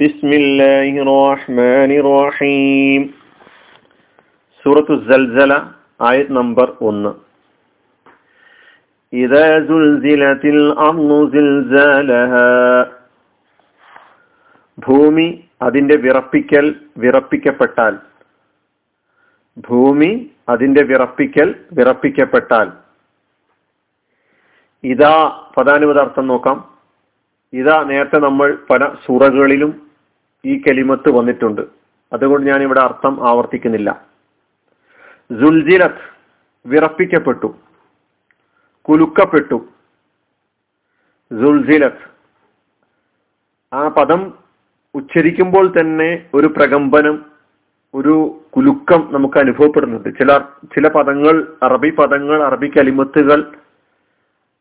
بسم الله الرحمن الرحيم سورة الزلزلة آية نمبر 1 إذا زلزلت الأرض زلزالها ഭൂമി അതിന്റെ വിറപ്പിക്കൽ വിറപ്പിക്കപ്പെട്ടാൽ ഭൂമി അതിന്റെ വിറപ്പിക്കൽ വിറപ്പിക്കപ്പെട്ടാൽ ഇതാ പദാനുപദാർത്ഥം നോക്കാം ഇതാ നേരത്തെ നമ്മൾ പല സുറകളിലും ഈ കലിമത്ത് വന്നിട്ടുണ്ട്. അതുകൊണ്ട് ഞാൻ ഇവിടെ അർത്ഥം ആവർത്തിക്കുന്നില്ല. ജുൽജിലത്ത് വിറപ്പിക്കപ്പെട്ടു. കുലുക്കപ്പെട്ടു. ജുൽജിലത്ത് ആ പദം ഉച്ചരിക്കുമ്പോൾ തന്നെ ഒരു പ്രകമ്പനം ഒരു കുലുക്കം നമുക്ക് അനുഭവപ്പെടുന്നുണ്ട്. ചില ചില പദങ്ങൾ അറബി പദങ്ങൾ അറബി കലിമത്തുകൾ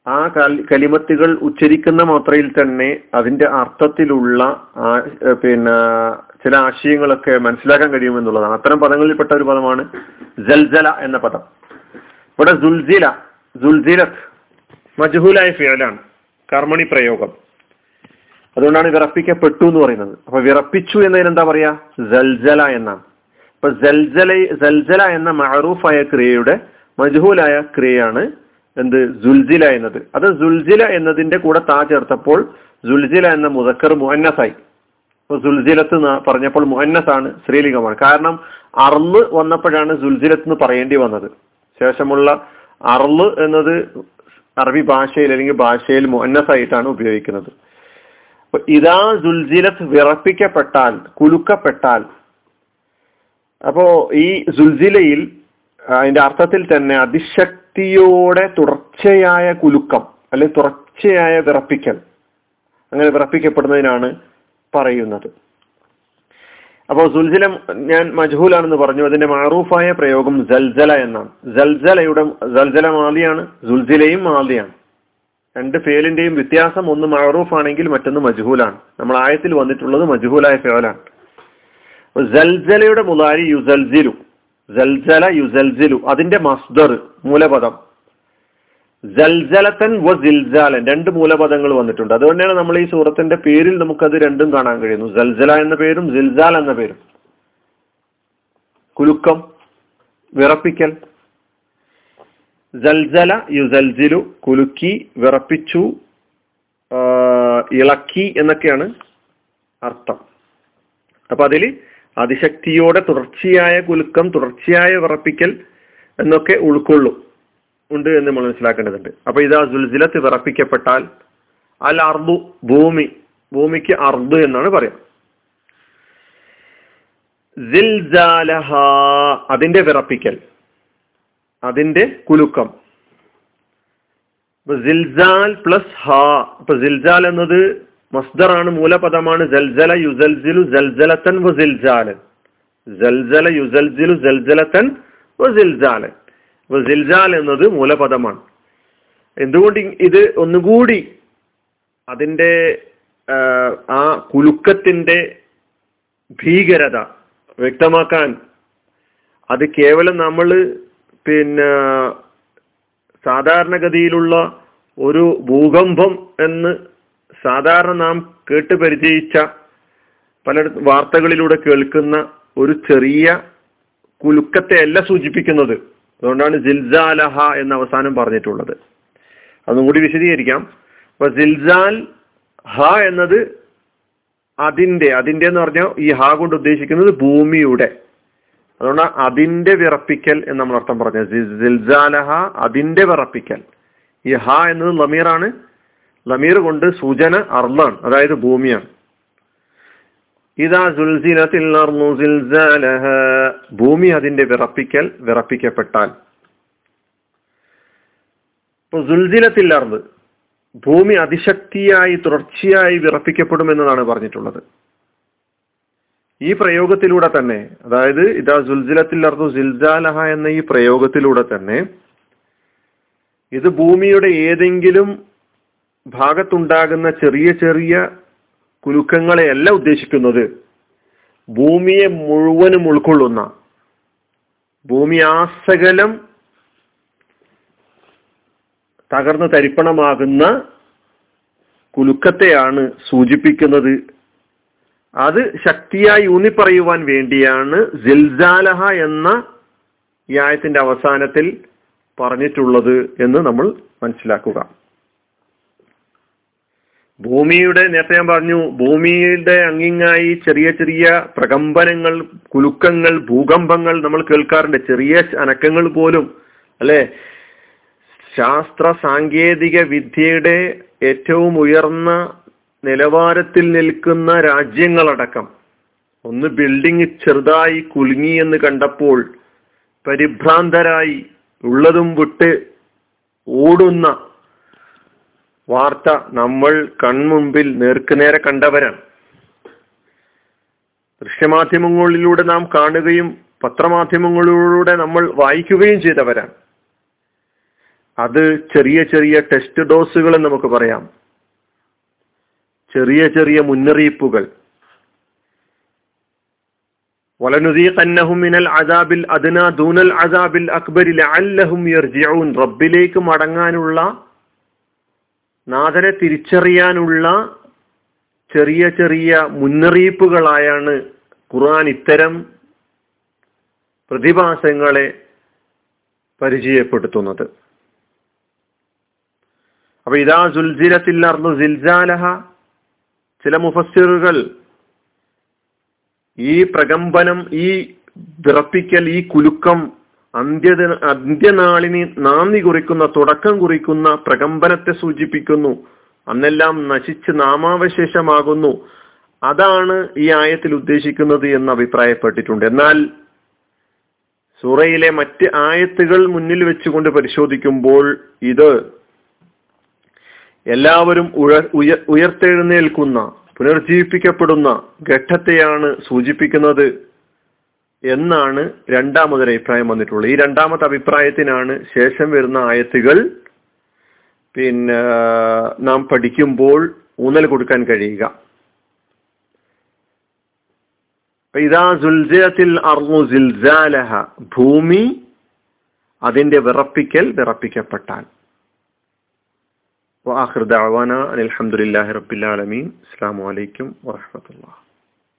ആ കലിമത്തുകൾ ഉച്ചരിക്കുന്ന മാത്രയിൽ തന്നെ അതിന്റെ അർത്ഥത്തിലുള്ള പിന്നെ ചില ആശയങ്ങളൊക്കെ മനസ്സിലാക്കാൻ കഴിയുമെന്നുള്ളതാണ്. അത്തരം പദങ്ങളിൽപ്പെട്ട ഒരു പദമാണ് ജൽജല എന്ന പദം. ഇവിടെ ജുൽജില ജുൽജിലത്ത് മജ്ഹൂലായ ഫിയലാണ് കർമ്മണി പ്രയോഗം. അതുകൊണ്ടാണ് വിറപ്പിക്കപ്പെട്ടു എന്ന് പറയുന്നത്. അപ്പൊ വിറപ്പിച്ചു എന്നതിനെന്താ പറയാ? ജൽജല എന്നാണ്. അപ്പൊ ജൽജല ജൽജല എന്ന മഹറൂഫായ ക്രിയയുടെ മജ്ഹൂലായ ക്രിയയാണ് എന്ത്? ജുൽജില എന്നത്. അത് ജുൽജില എന്നതിന്റെ കൂടെ താ ചേർത്തപ്പോൾ ജുൽജില എന്ന മുതക്കർ മുഹന്നസായി അപ്പൊ സുൽജിലത്ത് പറഞ്ഞപ്പോൾ മുഹന്നസാണ് സ്ത്രീലിംഗമാണ്. കാരണം അർൾ വന്നപ്പോഴാണ് സുൽജിലത്ത് എന്ന് പറയേണ്ടി വന്നത്. ശേഷമുള്ള അർൾ എന്നത് അറബി ഭാഷയിൽ അല്ലെങ്കിൽ ഭാഷയിൽ മുഹന്നസായിട്ടാണ് ഉപയോഗിക്കുന്നത്. ഇതാ സുൽജിലത്ത് വിറപ്പിക്കപ്പെട്ടാൽ കുലുക്കപ്പെട്ടാൽ അപ്പോ ഈ ജുൽജിലയിൽ അതിന്റെ അർത്ഥത്തിൽ തന്നെ അതിശക്തിയോടെ തുടർച്ചയായ കുലുക്കം അല്ലെങ്കിൽ തുടർച്ചയായ വിറപ്പിക്കൽ അങ്ങനെ വിറപ്പിക്കപ്പെടുന്നതിനാണ് പറയുന്നത്. അപ്പോൾ സുൽജലം ഞാൻ മജ്ഹൂലാണെന്ന് പറഞ്ഞു. അതിന്റെ മാറൂഫായ പ്രയോഗം ജൽജല എന്നാണ്. ജൽജലയുടെ ജൽജല മാലിയാണ് സുൽജിലയും മാലിയാണ്. രണ്ട് ഫേലിന്റെയും വ്യത്യാസം ഒന്ന് മാറൂഫ് ആണെങ്കിൽ മറ്റൊന്ന് മജ്ഹൂലാണ്. നമ്മൾ ആയത്തിൽ വന്നിട്ടുള്ളത് മജ്ഹൂലായ ഫേലാണ്. ജൽജലയുടെ മുലാരി യുസൽജിലു ജൽജല യുസൽജിലു അതിന്റെ മസ്ദർ മൂലപദം. ജൽജലത്തൻ വ ജിൽജാലൻ രണ്ട് മൂലപദങ്ങൾ വന്നിട്ടുണ്ട്. അതുകൊണ്ടാണ് നമ്മൾ ഈ സൂറത്തിന്റെ പേരിൽ നമുക്കത് രണ്ടും കാണാൻ കഴിയുന്നു. ജൽജല എന്ന പേരും ജിൽജാൽ എന്ന പേരും. കുലുക്കം വിറപ്പിക്കൽ. ജൽജല യുസൽജിലു കുലുക്കി വിറപ്പിച്ചു ഇളക്കി എന്നൊക്കെയാണ് അർത്ഥം. അപ്പൊ അതിൽ അതിശക്തിയോടെ തുടർച്ചയായ കുലുക്കം തുടർച്ചയായ വിറപ്പിക്കൽ എന്നൊക്കെ ഉൾക്കൊള്ളും. ഉണ്ട് എന്ന് നമ്മൾ മനസ്സിലാക്കേണ്ടതുണ്ട്. അപ്പൊ ഇതാ ജുൽസിലത്ത് വിറപ്പിക്കപ്പെട്ടാൽ അൽ അർദു ഭൂമി. ഭൂമിക്ക് അർദ് എന്നാണ് പറയാം. അതിന്റെ വിറപ്പിക്കൽ. അതിന്റെ കുലുക്കം. ജിൽസാൽ പ്ലസ് ഹ. അപ്പൊ ജിൽസാൽ എന്നത് മസ്ദറാണ് മൂലപദമാണ് ജൽജല യുസൽസിലു ജൽജലത്തൻ വ ജിൽജാലൻ ജൽജല യുസൽജിലു ജൽജലത്തൻ വ ജിൽജാലൻ എന്നത് മൂലപദമാണ്. എന്തുകൊണ്ട് ഇത് ഒന്നുകൂടി അതിന്റെ ആ കുലുക്കത്തിന്റെ ഭീകരത വ്യക്തമാക്കാൻ അത് കേവലം നമ്മൾ പിന്നെ സാധാരണഗതിയിലുള്ള ഒരു ഭൂകമ്പം എന്ന് സാധാരണ നാം കേട്ട് പരിചയിച്ച പല വാർത്തകളിലൂടെ കേൾക്കുന്ന ഒരു ചെറിയ കുലുക്കത്തെ അല്ല സൂചിപ്പിക്കുന്നത്. അതുകൊണ്ടാണ് ജിൽസാലഹ എന്ന അവസാനം പറഞ്ഞിട്ടുള്ളത്. അതും കൂടി വിശദീകരിക്കാം. അപ്പൊ ജിൽസാൽ ഹ എന്നത് അതിന്റെ അതിന്റെ എന്ന് പറഞ്ഞാൽ ഈ ഹ കൊണ്ട് ഉദ്ദേശിക്കുന്നത് ഭൂമിയുടെ. അതുകൊണ്ട് അതിന്റെ വിറപ്പിക്കൽ എന്ന് നമ്മൾ അർത്ഥം പറഞ്ഞത്. ജിൽസാലഹ അതിന്റെ വിറപ്പിക്കൽ. ഈ ഹ എന്നത് ലമീറാണ് ലമീർ കൊണ്ട് സൂചന അർളാണ് അതായത് ഭൂമിയാണ്. ഭൂമി അതിന്റെ വിറപ്പിക്കൽ വിറപ്പിക്കപ്പെട്ടാൽ. ഇപ്പൊ സുൽസിലത്തിൽ അർന്ന് ഭൂമി അതിശക്തിയായി തുടർച്ചയായി വിറപ്പിക്കപ്പെടുമെന്നതാണ് പറഞ്ഞിട്ടുള്ളത്. ഈ പ്രയോഗത്തിലൂടെ തന്നെ അതായത് ഇതാ സുൽസിലത്തിൽ അർന്നു സിൽജാലഹ എന്ന ഈ പ്രയോഗത്തിലൂടെ തന്നെ ഇത് ഭൂമിയുടെ ഏതെങ്കിലും ഭാഗത്തുണ്ടാകുന്ന ചെറിയ ചെറിയ കുലുക്കങ്ങളെയല്ല ഉദ്ദേശിക്കുന്നത്. ഭൂമിയെ മുഴുവനും ഉൾക്കൊള്ളുന്ന ഭൂമി ആസകലം തകർന്ന് തരിപ്പണമാകുന്ന കുലുക്കത്തെയാണ് സൂചിപ്പിക്കുന്നത്. അത് ശക്തിയായി ഊന്നിപ്പറയുവാൻ വേണ്ടിയാണ് സിൽസാലഹ എന്ന ഈ ആയത്തിന്റെ അവസാനത്തിൽ പറഞ്ഞിട്ടുള്ളത് എന്ന് നമ്മൾ മനസ്സിലാക്കുക. ഭൂമിയുടെ നേരത്തെ ഞാൻ പറഞ്ഞു ഭൂമിയുടെ അങ്ങിങ്ങായി ചെറിയ ചെറിയ പ്രകമ്പനങ്ങൾ കുലുക്കങ്ങൾ ഭൂകമ്പങ്ങൾ നമ്മൾ കേൾക്കാറുണ്ട്. ചെറിയ അനക്കങ്ങൾ പോലും അല്ലെ? ശാസ്ത്ര സാങ്കേതിക വിദ്യയുടെ ഏറ്റവും ഉയർന്ന നിലവാരത്തിൽ നിൽക്കുന്ന രാജ്യങ്ങളടക്കം. ഒന്ന് ബിൽഡിംഗ് ചെറുതായി കുലുങ്ങി എന്ന് കണ്ടപ്പോൾ പരിഭ്രാന്തരായി ഉള്ളതും വിട്ട് ഓടുന്ന വാർത്ത നമ്മൾ കൺമുമ്പിൽ നേർക്കുനേരെ കണ്ടവരാണ്. ദൃശ്യമാധ്യമങ്ങളിലൂടെ നാം കാണുകയും പത്രമാധ്യമങ്ങളിലൂടെ നമ്മൾ വായിക്കുകയും ചെയ്തവരാണ്. അത് ചെറിയ ചെറിയ ടെസ്റ്റ് ഡോസുകൾ നമുക്ക് പറയാം. ചെറിയ ചെറിയ മുന്നറിയിപ്പുകൾ. മിനൽ അദാബിൽ അദ്ന ദൂനൽ അദാബിൽ അക്ബരിൽ അല്ലഹും റബ്ബിലേക്ക് മടങ്ങാനുള്ള നാഥനെ തിരിച്ചറിയാനുള്ള ചെറിയ ചെറിയ മുന്നറിയിപ്പുകളായാണ് ഖുർആൻ ഇത്തരം പ്രതിഭാസങ്ങളെ പരിചയപ്പെടുത്തുന്നത്. അപ്പൊ ഇതാ സുൽജിലത്തില്ലാർന്നു സിൽജാലഹ ചില മുഫസ്സിറുകൾ ഈ പ്രകമ്പനം ഈ വിറപ്പിക്കൽ ഈ കുലുക്കം അന്ത്യ അന്ത്യനാളിന് നാന്ദി കുറിക്കുന്ന തുടക്കം കുറിക്കുന്ന പ്രകമ്പനത്തെ സൂചിപ്പിക്കുന്നു. അന്നെല്ലാം നശിച്ച് നാമാവശേഷമാകുന്നു. അതാണ് ഈ ആയത്തിൽ ഉദ്ദേശിക്കുന്നത് എന്ന് അഭിപ്രായപ്പെട്ടിട്ടുണ്ട്. എന്നാൽ സൂറയിലെ മറ്റ് ആയത്തുകൾ മുന്നിൽ വെച്ചുകൊണ്ട് പരിശോധിക്കുമ്പോൾ ഇത് എല്ലാവരും ഉയർത്തെഴുന്നേൽക്കുന്ന പുനർജീവിപ്പിക്കപ്പെടുന്ന ഘട്ടത്തെയാണ് സൂചിപ്പിക്കുന്നത്. എന്നാണ് രണ്ടാമതൊരു അഭിപ്രായം വന്നിട്ടുള്ളത്. ഈ രണ്ടാമത്തെ അഭിപ്രായത്തിനാണ് ശേഷം വരുന്ന ആയത്തുകൾ പിന്നെ നാം പഠിക്കുമ്പോൾ ഊന്നൽ കൊടുക്കാൻ കഴിയുക. ഭൂമി അതിന്റെ വിറപ്പിക്കൽ വിറപ്പിക്കപ്പെട്ടാൽ. വാഹൃദാന അലഹമുല്ലാ റബിൻ അസ്സാം വലൈക്കും വാഹമത്തല്ലാ